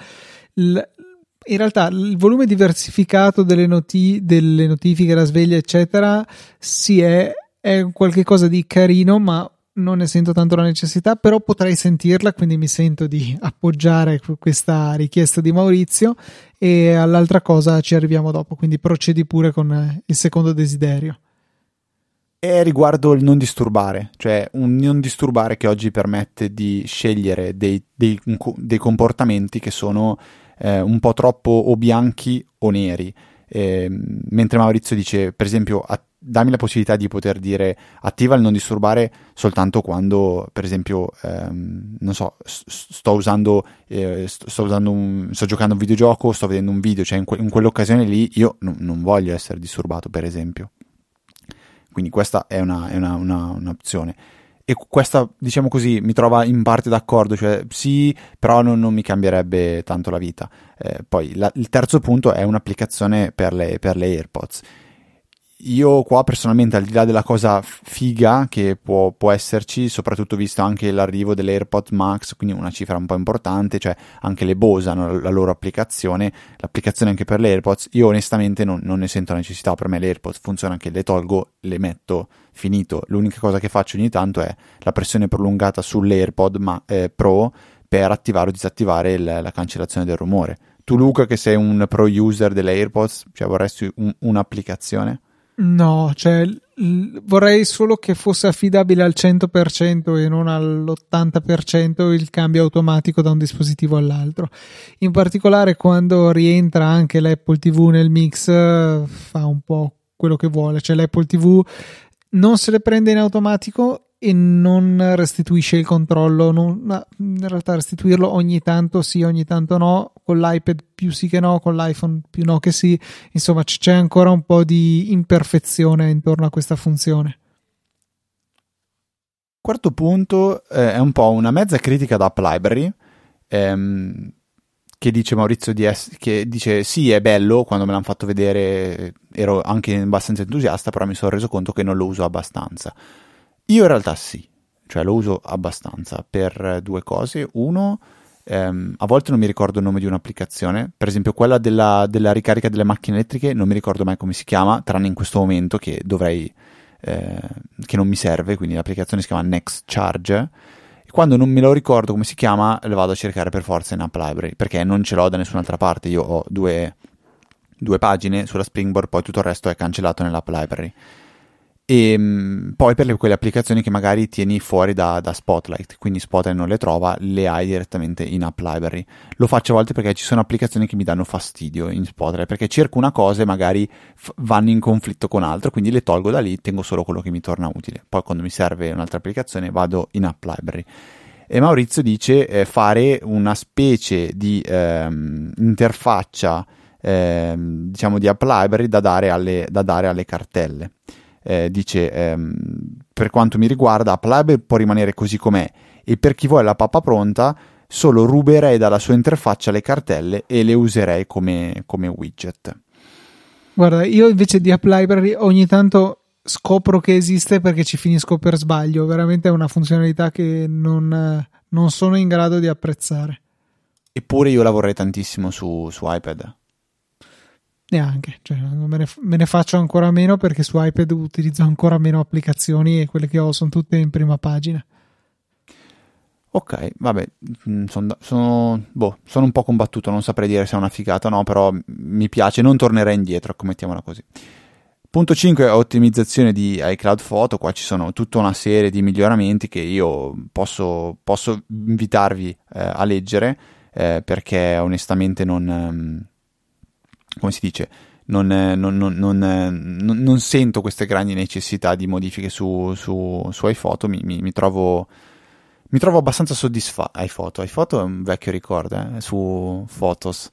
[SPEAKER 1] L, in realtà il volume diversificato delle, noti- delle notifiche, la sveglia, eccetera, sì, è, è qualcosa di carino, ma non ne sento tanto la necessità, però potrei sentirla, quindi mi sento di appoggiare questa richiesta di Maurizio e all'altra cosa ci arriviamo dopo, quindi procedi pure con il secondo desiderio
[SPEAKER 2] è riguardo il non disturbare, cioè un non disturbare che oggi permette di scegliere dei, dei, dei comportamenti che sono eh, un po' troppo o bianchi o neri. Eh, mentre Maurizio dice, per esempio, a, dammi la possibilità di poter dire attiva il non disturbare soltanto quando, per esempio, ehm, non so, sto usando, eh, sto, usando un, sto giocando un videogioco, sto vedendo un video, cioè in, que- in quell'occasione lì io n- non voglio essere disturbato, per esempio. Quindi questa è, una, è una, una, un'opzione. e questa, diciamo così, mi trova in parte d'accordo, cioè sì, però non, non mi cambierebbe tanto la vita. Eh, poi la, il terzo punto è un'applicazione per le, per le AirPods io qua personalmente, al di là della cosa figa che può, può, esserci, soprattutto visto anche l'arrivo dell'AirPod Max, quindi una cifra un po' importante, cioè anche le Bose hanno la loro applicazione, l'applicazione anche per le AirPods, io onestamente non, non ne sento necessità, per me le AirPods funzionano che le tolgo, le metto, finito. L'unica cosa che faccio ogni tanto è la pressione prolungata sull'AirPod ma, eh, Pro per attivare o disattivare il, la cancellazione del rumore. Tu Luca che sei un pro user delle AirPods, cioè vorresti un, un'applicazione?
[SPEAKER 1] No, cioè l- vorrei solo che fosse affidabile al 100% e non all'80% il cambio automatico da un dispositivo all'altro. In particolare quando rientra anche l'Apple TV nel mix fa un po' quello che vuole, cioè l'Apple TV non se le prende in automatico e non restituisce il controllo, non, in realtà restituirlo ogni tanto sì, ogni tanto no, con l'iPad più sì che no, con l'iPhone più no che sì, insomma c'è ancora un po' di imperfezione intorno a questa funzione.
[SPEAKER 2] Quarto punto eh, è un po' una mezza critica da App Library, ehm, che dice Maurizio di es- che dice sì è bello, quando me l'hanno fatto vedere ero anche abbastanza entusiasta, però mi sono reso conto che non lo uso abbastanza. Io in realtà sì, cioè lo uso abbastanza per due cose. Uno, ehm, a volte non mi ricordo il nome di un'applicazione, per esempio quella della, della, ricarica delle macchine elettriche, non mi ricordo mai come si chiama, tranne in questo momento che dovrei, eh, che non mi serve, quindi l'applicazione si chiama Next Charge. E quando non me lo ricordo come si chiama, le vado a cercare per forza in App Library, perché non ce l'ho da nessun'altra parte. Io ho due, due pagine sulla Springboard, poi tutto il resto è cancellato nell'App Library e ehm, poi per le, quelle applicazioni che magari tieni fuori da, da, Spotlight, quindi Spotlight non le trova, le hai direttamente in App Library. Lo faccio a volte perché ci sono applicazioni che mi danno fastidio in Spotlight, perché cerco una cosa e magari f- vanno in conflitto con altro, quindi le tolgo da lì, tengo solo quello che mi torna utile. Poi quando mi serve un'altra applicazione vado in App Library. E Maurizio dice eh, fare una specie di ehm, interfaccia ehm, diciamo di App Library da dare alle, da dare alle cartelle eh, dice ehm, per quanto mi riguarda Apple può rimanere così com'è e per chi vuole la pappa pronta solo ruberei dalla sua interfaccia le cartelle e le userei come, come widget.
[SPEAKER 1] Guarda, io invece di App Library ogni tanto scopro che esiste perché ci finisco per sbaglio, veramente è una funzionalità che non, non sono in grado di apprezzare.
[SPEAKER 2] Eppure io lavorerei tantissimo su, su iPad
[SPEAKER 1] neanche, cioè, me, ne, me, ne, faccio ancora meno perché su iPad utilizzo ancora meno applicazioni e quelle che ho sono tutte in prima pagina.
[SPEAKER 2] Ok, vabbè, mm, sono, sono, boh, sono un po' combattuto, non saprei dire se è una figata o no, però mi piace, non tornerei indietro, mettiamola così. Punto 5 è ottimizzazione di iCloud Photo, qua ci sono tutta una serie di miglioramenti che io posso, posso invitarvi eh, a leggere eh, perché onestamente non... Um, come si dice, non, non, non, non, sento queste grandi necessità di modifiche su, su, su iPhoto, mi, mi, mi, trovo, mi trovo abbastanza soddisfatto. iPhoto, iPhoto è un vecchio ricordo eh, su Photos.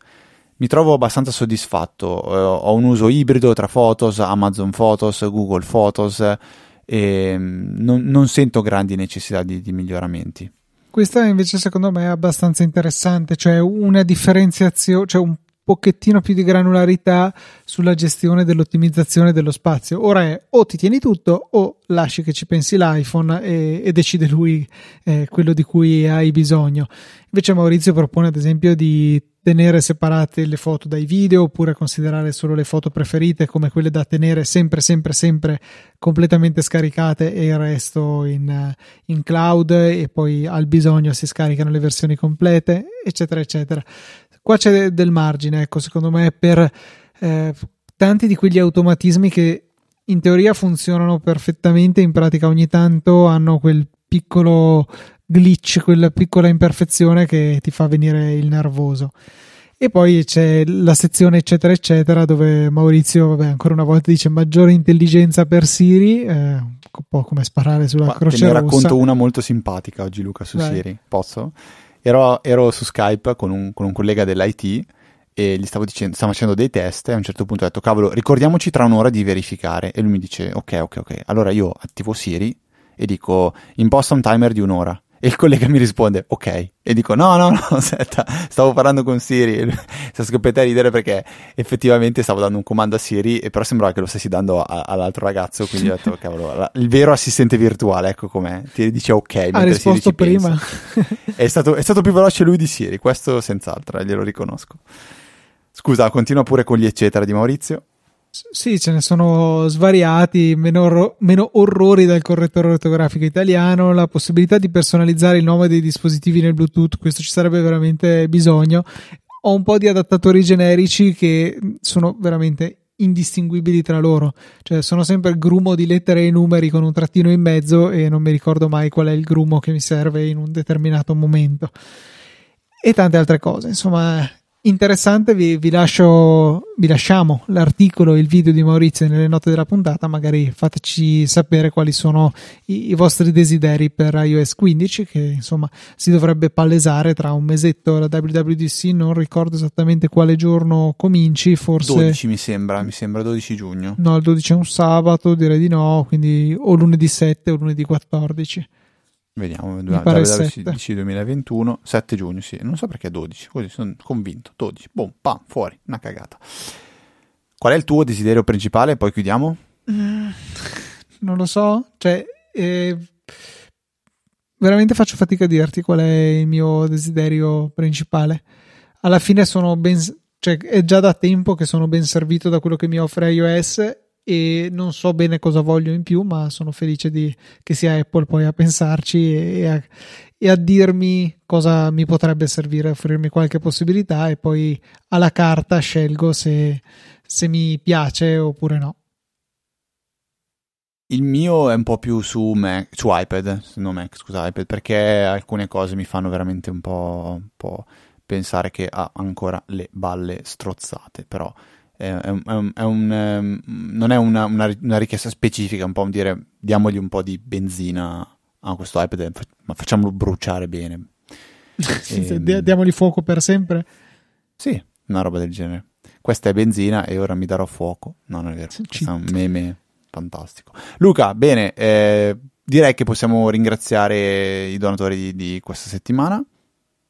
[SPEAKER 2] Mi trovo abbastanza soddisfatto. Eh, ho un uso ibrido tra Photos, Amazon Photos, Google Photos e non, sento grandi necessità di, di miglioramenti.
[SPEAKER 1] Questa invece secondo me è abbastanza interessante, cioè una differenziazione, cioè un pochettino più di granularità sulla gestione dell'ottimizzazione dello spazio. Ora è o ti tieni tutto o lasci che ci pensi l'iPhone e, e decide lui eh, quello di cui hai bisogno. Invece Maurizio propone ad esempio di tenere separate le foto dai video oppure considerare solo le foto preferite come quelle da tenere sempre sempre sempre completamente scaricate e il resto in, in cloud e poi al bisogno si scaricano le versioni complete eccetera eccetera qua c'è del margine, ecco, secondo me, per eh, tanti di quegli automatismi che in teoria funzionano perfettamente, in pratica ogni tanto hanno quel piccolo glitch, quella piccola imperfezione che ti fa venire il nervoso. E poi c'è la sezione eccetera eccetera dove Maurizio, vabbè, ancora una volta dice maggiore intelligenza per Siri, eh, un po' come sparare sulla Ma croce
[SPEAKER 2] te
[SPEAKER 1] ne
[SPEAKER 2] racconto una molto simpatica oggi Luca su Vai. Siri, posso? Ero, ero su Skype con un, con un, collega dell'IT e gli stavo dicendo, stavo facendo dei test e a un certo punto ho detto, cavolo, ricordiamoci tra un'ora di verificare. E lui mi dice, ok, ok, ok. Allora io attivo Siri e dico imposta un timer di un'ora. E il collega mi risponde ok. E dico no, no, no, [laughs] aspetta, stavo parlando con Siri. Si scoperto a ridere perché effettivamente stavo dando un comando a Siri, e però sembrava che lo stessi dando a, all'altro ragazzo. Quindi ho detto, [laughs] cavolo, la, il vero assistente virtuale, ecco com'è. Ti dice ok.
[SPEAKER 1] Ha risposto prima. [laughs]
[SPEAKER 2] è, stato, è stato più veloce lui di Siri, questo senz'altro, eh, glielo riconosco. Scusa, continua pure con gli eccetera di Maurizio.
[SPEAKER 1] Sì, ce ne sono svariati, meno, meno, orrori dal correttore ortografico italiano, la possibilità di personalizzare il nome dei dispositivi nel Bluetooth, questo ci sarebbe veramente bisogno. Ho un po' di adattatori generici che sono veramente indistinguibili tra loro, cioè sono sempre grumo di lettere e numeri con un trattino in mezzo e non mi ricordo mai qual è il grumo che mi serve in un determinato momento. E tante altre cose, insomma, interessante, vi, vi, lascio, vi lasciamo l'articolo e il video di Maurizio nelle note della puntata, magari fateci sapere quali sono i, i, vostri desideri per iOS 15 che insomma si dovrebbe palesare tra un mesetto la WWDC, non ricordo esattamente quale giorno cominci, forse
[SPEAKER 2] 12 mi sembra, mi sembra 12 giugno.
[SPEAKER 1] No, il 12 è un sabato, direi di no, quindi o lunedì 7 o lunedì 14.
[SPEAKER 2] Vediamo, WWDC 2021, 7 giugno, sì, non so perché 12, così sono convinto, 12, boom, pam, fuori, una cagata. Qual è il tuo desiderio principale? Poi chiudiamo?
[SPEAKER 1] Mm, non lo so, cioè, eh, veramente faccio fatica a dirti qual è il mio desiderio principale. Alla fine sono ben, cioè, è già da tempo che sono ben servito da quello che mi offre iOS e non so bene cosa voglio in più, ma sono felice di, che sia Apple poi a pensarci e a, e a dirmi cosa mi potrebbe servire, offrirmi qualche possibilità e poi alla carta scelgo se, se mi piace oppure no.
[SPEAKER 2] Il mio è un po' più su Mac, su iPad, no Mac, scusa, iPad, perché alcune cose mi fanno veramente un po', un po' pensare che ha ancora le balle strozzate, però è, un, è un, ehm, non è una, una, una, richiesta specifica, un po' dire diamogli un po' di benzina a questo iPad, ma facciamolo bruciare bene. [laughs]
[SPEAKER 1] e, ehm, diamogli fuoco per sempre?
[SPEAKER 2] Sì, una roba del genere. Questa è benzina e ora mi darò fuoco. No, non è vero. È un meme fantastico. Luca, bene, eh, direi che possiamo ringraziare i donatori di, di questa settimana.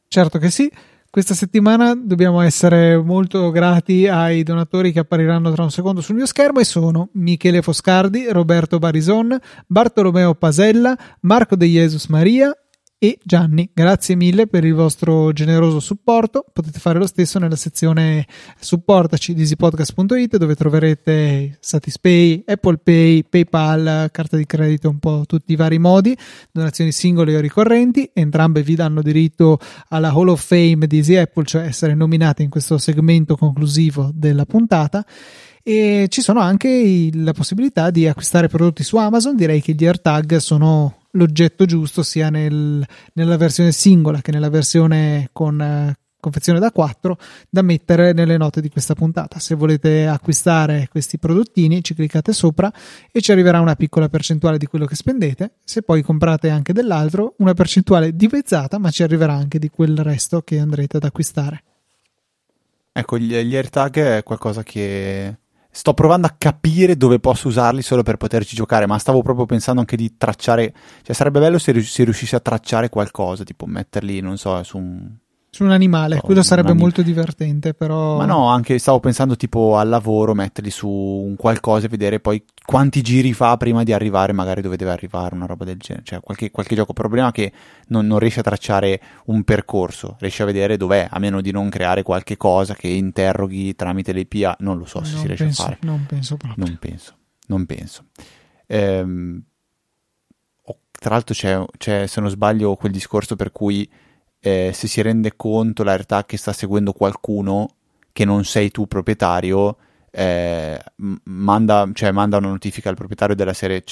[SPEAKER 1] Certo che sì. Questa settimana dobbiamo essere molto grati ai donatori che appariranno tra un secondo sul mio schermo e sono Michele Foscardi, Roberto Barison, Bartolomeo Pasella, Marco De Jesus Maria, e Gianni. Grazie mille per il vostro generoso supporto. Potete fare lo stesso nella sezione supportaci di easypodcast.it dove troverete Satispay, Apple Pay, PayPal, carta di credito, un po' tutti i vari modi, donazioni singole o ricorrenti. Entrambe vi danno diritto alla Hall of Fame di Easy Apple, cioè essere nominate in questo segmento conclusivo della puntata e ci sono anche la possibilità di acquistare prodotti su Amazon. Direi che gli AirTag sono l'oggetto giusto sia nel, nella versione singola che nella versione con eh, confezione da 4 da mettere nelle note di questa puntata. Se volete acquistare questi prodottini, ci cliccate sopra e ci arriverà una piccola percentuale di quello che spendete. Se poi comprate anche dell'altro, una percentuale dimezzata, ma ci arriverà anche di quel resto che andrete ad acquistare.
[SPEAKER 2] Ecco, gli, gli AirTag è qualcosa che sto provando a capire dove posso usarli solo per poterci giocare, ma stavo proprio pensando anche di tracciare, cioè sarebbe bello se, se riuscissi a tracciare qualcosa, tipo metterli, non so, su un
[SPEAKER 1] su un animale, quello sarebbe anim- molto divertente, però...
[SPEAKER 2] Ma no, anche stavo pensando tipo al lavoro, metterli su un qualcosa e vedere poi quanti giri fa prima di arrivare magari dove deve arrivare, una roba del genere. Cioè qualche, qualche gioco. Il problema è che non, non riesce a tracciare un percorso, riesce a vedere dov'è, a meno di non creare qualche cosa che interroghi tramite l'API. Non lo so se non si riesce
[SPEAKER 1] penso,
[SPEAKER 2] a fare.
[SPEAKER 1] Non penso proprio.
[SPEAKER 2] Non penso, non penso. Ehm, tra l'altro c'è, c'è, se non sbaglio, quel discorso per cui eh, se si rende conto la realtà che sta seguendo qualcuno che non sei tu proprietario, eh, manda, cioè, manda una notifica al proprietario della serie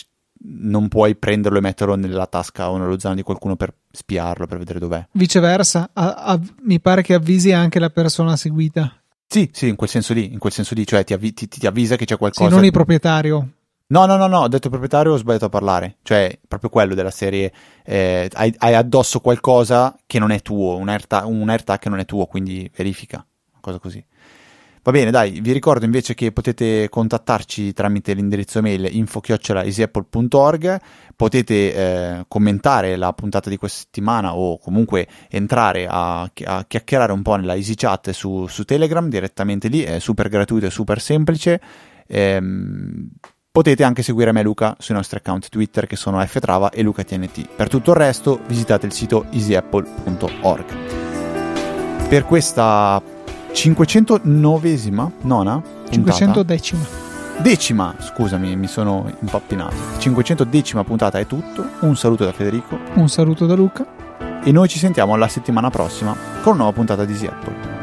[SPEAKER 2] non puoi prenderlo e metterlo nella tasca o nello zaino di qualcuno per spiarlo, per vedere dov'è.
[SPEAKER 1] Viceversa, a, a, mi pare che avvisi anche la persona seguita.
[SPEAKER 2] Sì, sì, in quel senso lì, in quel senso lì, cioè ti, avvi, ti, ti avvisa che c'è qualcosa.
[SPEAKER 1] Sì, non il proprietario.
[SPEAKER 2] No, no, no, no, ho detto proprietario ho sbagliato a parlare. Cioè, proprio quello della serie, eh, hai, hai, addosso qualcosa che non è tuo, un AirTag, un AirTag che non è tuo, quindi verifica, una cosa così. Va bene, dai, vi ricordo invece che potete contattarci tramite l'indirizzo mail info-easyapple.org, potete eh, commentare la puntata di questa settimana o comunque entrare a, a chiacchierare un po' nella EasyChat su, su, Telegram direttamente lì, è super gratuito e super semplice. Ehm, potete anche seguire me e Luca sui nostri account Twitter che sono ftrava e lucatnt. Per tutto il resto visitate il sito easyapple.org. Per questa 509esima, nona?
[SPEAKER 1] 500
[SPEAKER 2] decima. Scusami, mi sono impappinato. 500 decima puntata è tutto. Un saluto da Federico.
[SPEAKER 1] Un saluto da Luca.
[SPEAKER 2] E noi ci sentiamo la settimana prossima con una nuova puntata di Easy Apple.